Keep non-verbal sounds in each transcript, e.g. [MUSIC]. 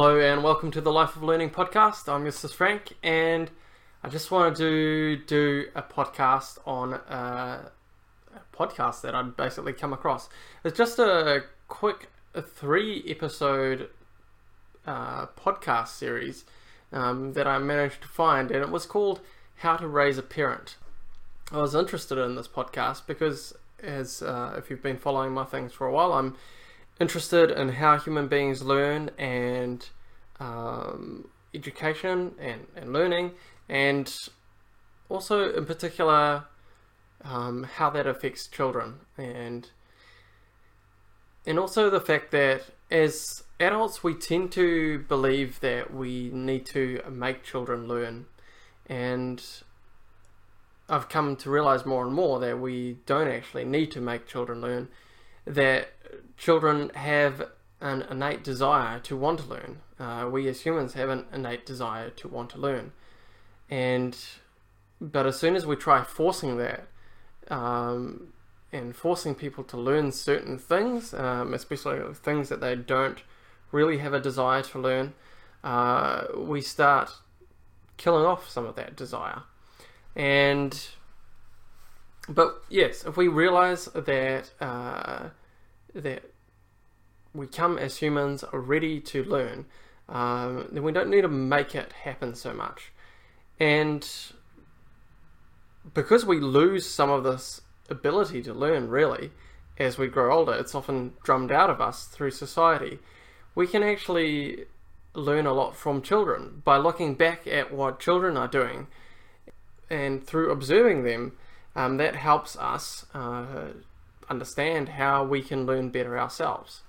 Hello and welcome to the Life of Learning podcast. I'm Mrs. Frank, and I just wanted to do a podcast on uh, a podcast that I'd basically come across. It's just a quick three episode uh, podcast series um, that I managed to find, and it was called How to Raise a Parent. I was interested in this podcast because, as uh, if you've been following my things for a while, I'm interested in how human beings learn and um, education and, and learning, and also in particular um, how that affects children and and also the fact that as adults we tend to believe that we need to make children learn and I've come to realize more and more that we don't actually need to make children learn that children have an innate desire to want to learn. Uh, we as humans have an innate desire to want to learn, and but as soon as we try forcing that, um, and forcing people to learn certain things, um, especially things that they don't really have a desire to learn, uh, we start killing off some of that desire. And but yes, if we realize that uh, that we come as humans ready to learn, um, then we don't need to make it happen so much. And because we lose some of this ability to learn, really, as we grow older, it's often drummed out of us through society. We can actually learn a lot from children by looking back at what children are doing, and through observing them, um, that helps us uh, understand how we can learn better ourselves.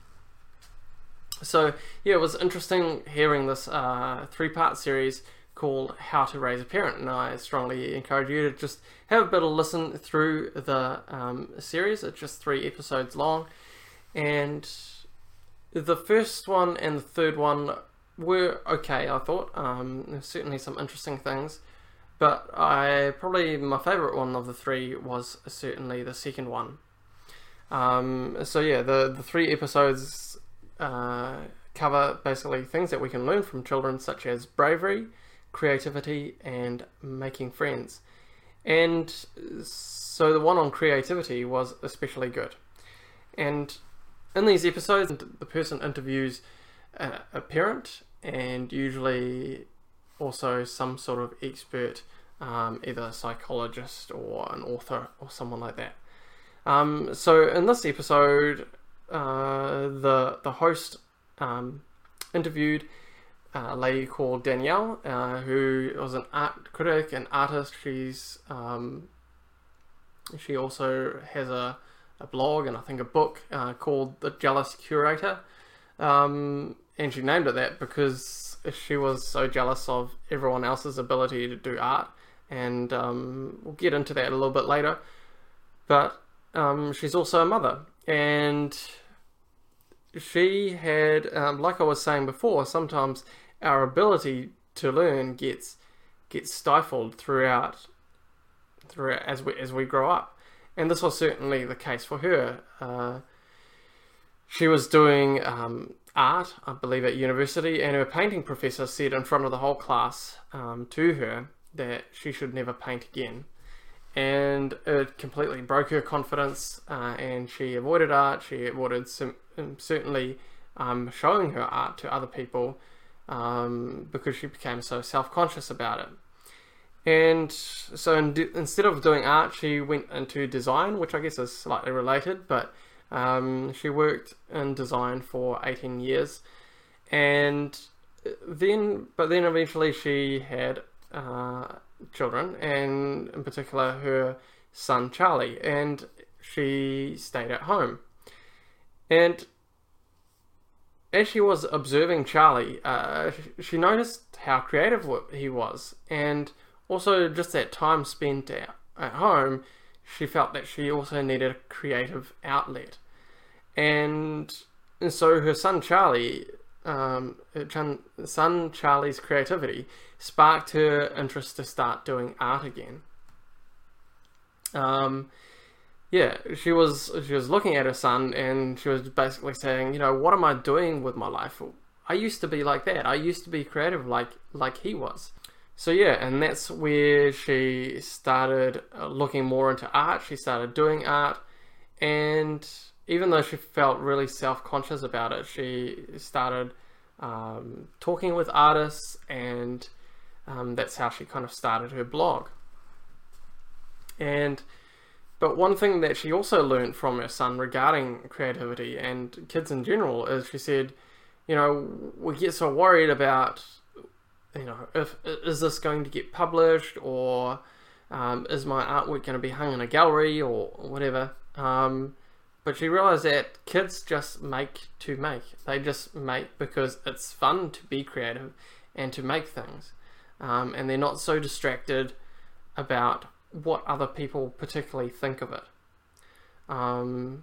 So yeah, it was interesting hearing this uh, three-part series called "How to Raise a Parent," and I strongly encourage you to just have a bit of listen through the um, series. It's just three episodes long, and the first one and the third one were okay. I thought um, certainly some interesting things, but I probably my favorite one of the three was certainly the second one. Um, so yeah, the the three episodes uh, cover basically things that we can learn from children, such as bravery, creativity, and making friends. And so the one on creativity was especially good. And in these episodes, the person interviews a, a parent and usually also some sort of expert, um, either a psychologist or an author or someone like that. Um, so in this episode, uh, the the host um, interviewed a lady called Danielle, uh, who was an art critic and artist. She's um, she also has a, a blog and I think a book uh, called The Jealous Curator, um, and she named it that because she was so jealous of everyone else's ability to do art, and um, we'll get into that a little bit later. But um, she's also a mother, and she had, um, like I was saying before, sometimes our ability to learn gets gets stifled throughout throughout as we as we grow up, and this was certainly the case for her. Uh, she was doing um, art, I believe, at university, and her painting professor said in front of the whole class um, to her that she should never paint again and it completely broke her confidence. Uh, and she avoided art. She avoided some, um, certainly um, showing her art to other people um, because she became so self-conscious about it. And so in, instead of doing art, she went into design, which I guess is slightly related, but um, she worked in design for 18 years. And then, but then eventually she had uh, children, and in particular her son Charlie, and she stayed at home. And as she was observing Charlie, uh, she noticed how creative he was, and also just that time spent at, at home, she felt that she also needed a creative outlet. And, and so her son Charlie um, son Charlie's creativity sparked her interest to start doing art again. Um, yeah, she was she was looking at her son and she was basically saying, you know, what am I doing with my life? I used to be like that. I used to be creative like like he was. So yeah, and that's where she started uh, looking more into art. She started doing art, and even though she felt really self conscious about it, she started um, talking with artists, and um, that's how she kind of started her blog. And but one thing that she also learned from her son regarding creativity and kids in general is she said, you know, we get so worried about, you know, if is this going to get published or um, is my artwork going to be hung in a gallery or whatever. Um, but she realized that kids just make to make. They just make because it's fun to be creative and to make things. Um, and they're not so distracted about what other people particularly think of it. Um,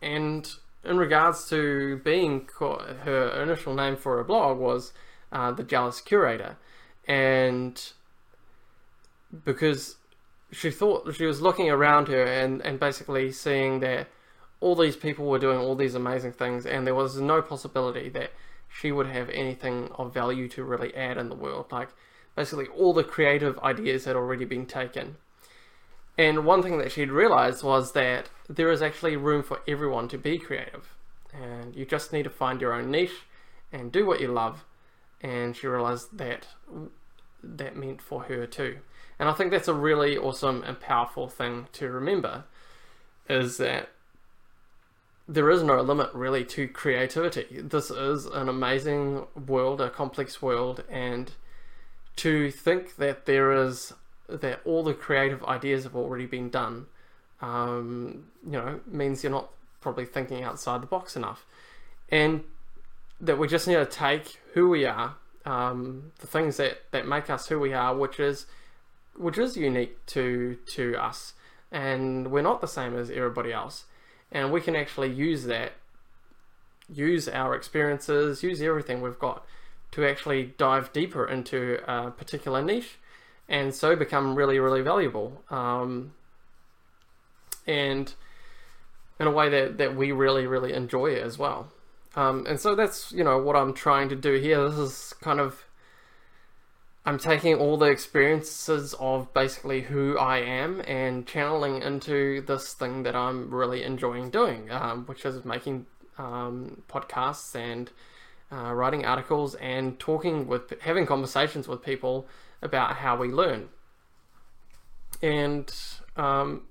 and in regards to being her initial name for her blog was uh, the jealous curator, and because she thought she was looking around her and, and basically seeing that all these people were doing all these amazing things, and there was no possibility that she would have anything of value to really add in the world. Like basically all the creative ideas had already been taken. And one thing that she'd realized was that there is actually room for everyone to be creative. And you just need to find your own niche and do what you love. And she realized that that meant for her too. And I think that's a really awesome and powerful thing to remember is that there is no limit really to creativity. This is an amazing world, a complex world, and to think that there is that all the creative ideas have already been done, um, you know, means you're not probably thinking outside the box enough, and that we just need to take who we are, um, the things that that make us who we are, which is which is unique to to us, and we're not the same as everybody else, and we can actually use that, use our experiences, use everything we've got to actually dive deeper into a particular niche and so become really, really valuable. Um, and in a way that, that we really, really enjoy as well. Um, and so that's, you know, what I'm trying to do here. This is kind of, I'm taking all the experiences of basically who I am and channeling into this thing that I'm really enjoying doing, um, which is making um, podcasts and uh, writing articles and talking with, having conversations with people about how we learn. And um,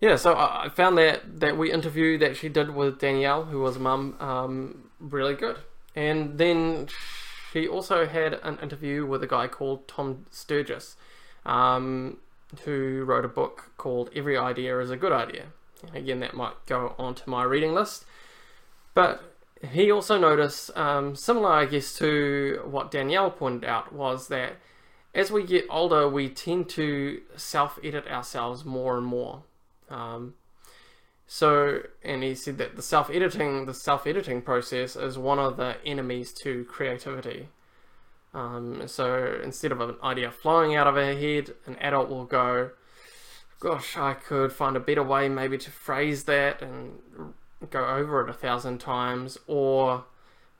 yeah, so I found that that we interview that she did with Danielle, who was mum, um, really good. And then she also had an interview with a guy called Tom Sturges, um, who wrote a book called Every Idea is a Good Idea. Again, that might go onto my reading list. But he also noticed, um, similar, I guess, to what Danielle pointed out, was that as we get older, we tend to self edit ourselves more and more. Um, so, and he said that the self editing, the self editing process is one of the enemies to creativity. Um, so instead of an idea flowing out of our head, an adult will go, Gosh, I could find a better way maybe to phrase that and go over it a thousand times. Or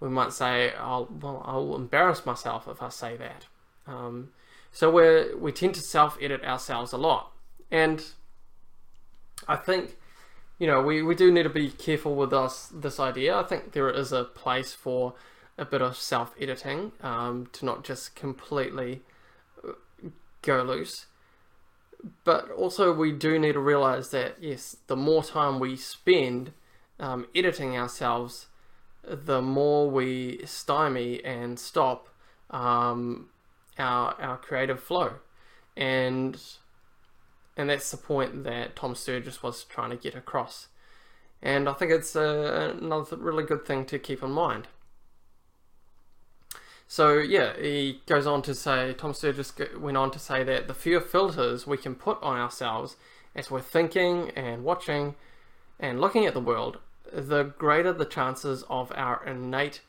we might say, I'll, well, I'll embarrass myself if I say that. Um, so we we tend to self edit ourselves a lot, and I think you know we, we do need to be careful with us this idea. I think there is a place for a bit of self editing um, to not just completely uh, go loose. But also, we do need to realize that yes, the more time we spend um, editing ourselves, the more we stymie and stop um, our our creative flow, and and that's the point that Tom Sturges was trying to get across. And I think it's a, another really good thing to keep in mind. So yeah, he goes on to say, Tom Sturges went on to say that the fewer filters we can put on ourselves as we're thinking and watching and looking at the world, the greater the chances of our innate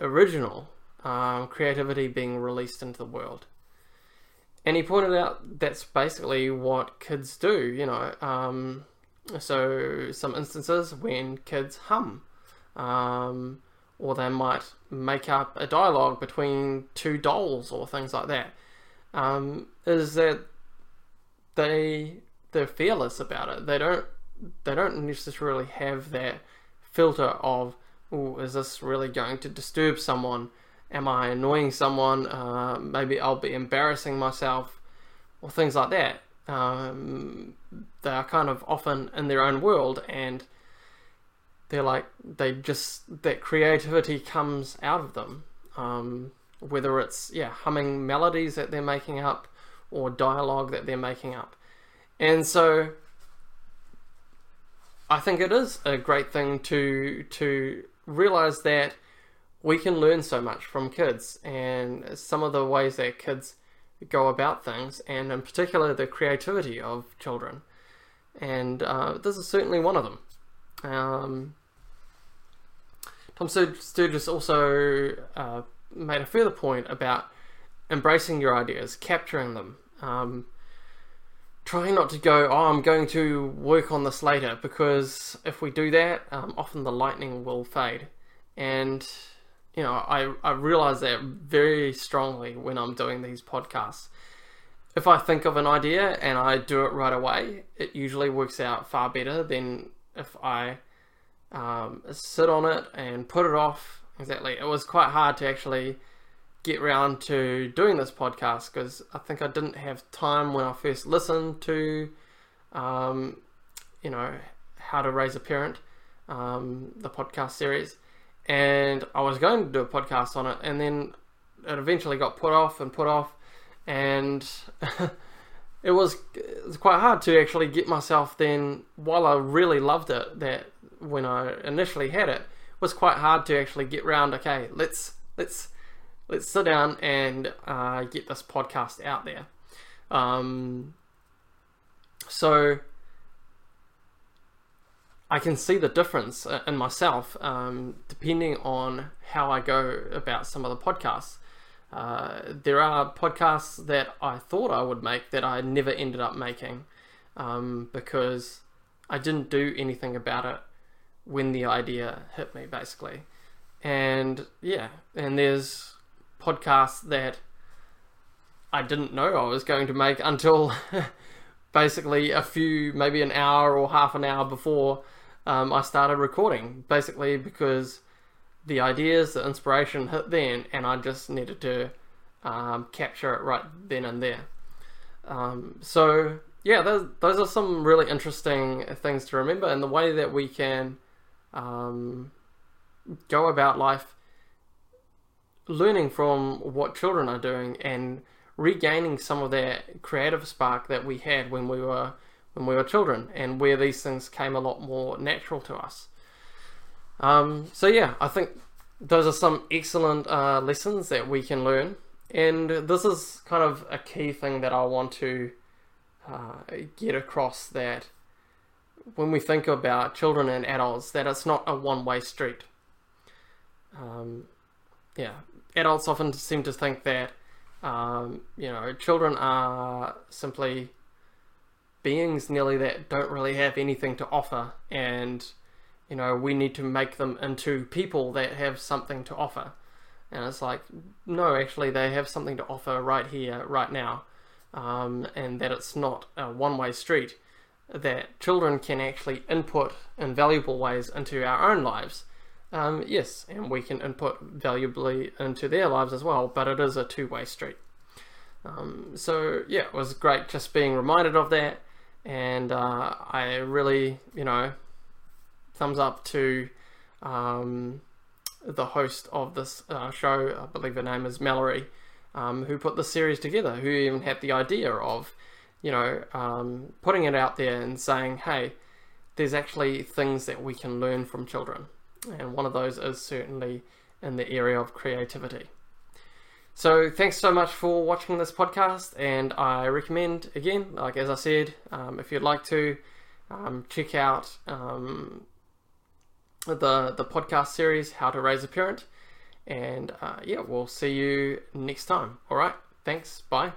original um, creativity being released into the world. And he pointed out that's basically what kids do, you know. Um, so, some instances when kids hum, um, or they might make up a dialogue between two dolls or things like that. Um, is that they they're fearless about it. They don't they don't necessarily have that filter of, oh, is this really going to disturb someone? Am I annoying someone? Uh, maybe I'll be embarrassing myself, or things like that. Um, they are kind of often in their own world, and they're like they just that creativity comes out of them. Um, whether it's yeah humming melodies that they're making up or dialogue that they're making up, and so I think it is a great thing to to realize that we can learn so much from kids and some of the ways that kids go about things, and in particular the creativity of children. And uh, this is certainly one of them. Um, Tom Sturges also uh, made a further point about embracing your ideas, capturing them. Um, trying not to go, oh, I'm going to work on this later, because if we do that, um, often the lightning will fade. And, you know, I, I realize that very strongly when I'm doing these podcasts. If I think of an idea and I do it right away, it usually works out far better than if I um, sit on it and put it off. Exactly. It was quite hard to actually get round to doing this podcast because I think I didn't have time when I first listened to, um, you know, how to raise a parent, um, the podcast series, and I was going to do a podcast on it, and then it eventually got put off and put off, and [LAUGHS] it was it was quite hard to actually get myself then. While I really loved it, that when I initially had it, was quite hard to actually get round. Okay, let's let's let's sit down and uh, get this podcast out there. Um, so I can see the difference uh, in myself um, depending on how I go about some of the podcasts. Uh, there are podcasts that I thought I would make that I never ended up making um, because I didn't do anything about it when the idea hit me, basically. And yeah, and there's podcasts that I didn't know I was going to make until [LAUGHS] basically a few, maybe an hour or half an hour before um, I started recording. Basically, because the ideas, the inspiration hit then, and I just needed to um, capture it right then and there. Um, so, yeah, those, those are some really interesting things to remember, and the way that we can um, go about life learning from what children are doing and regaining some of that creative spark that we had when we were when we were children and where these things came a lot more natural to us. Um, so yeah, I think those are some excellent uh, lessons that we can learn, and this is kind of a key thing that I want to uh, get across that when we think about children and adults, that it's not a one-way street. Um, yeah, adults often seem to think that um, you know children are simply beings nearly that don't really have anything to offer, and you know we need to make them into people that have something to offer. And it's like, no, actually, they have something to offer right here, right now, um, and that it's not a one-way street. That children can actually input in valuable ways into our own lives um, yes, and we can input valuably into their lives as well, but it is a two way street. Um, so, yeah, it was great just being reminded of that, and uh, I really, you know, thumbs up to um, the host of this uh, show, I believe her name is Mallory, um, who put the series together, who even had the idea of, you know, um, putting it out there and saying, hey, there's actually things that we can learn from children and one of those is certainly in the area of creativity. So, thanks so much for watching this podcast, and I recommend again, like as I said, um, if you'd like to um, check out um, the the podcast series, How to Raise a Parent, and uh, yeah, we'll see you next time. All right, thanks, bye.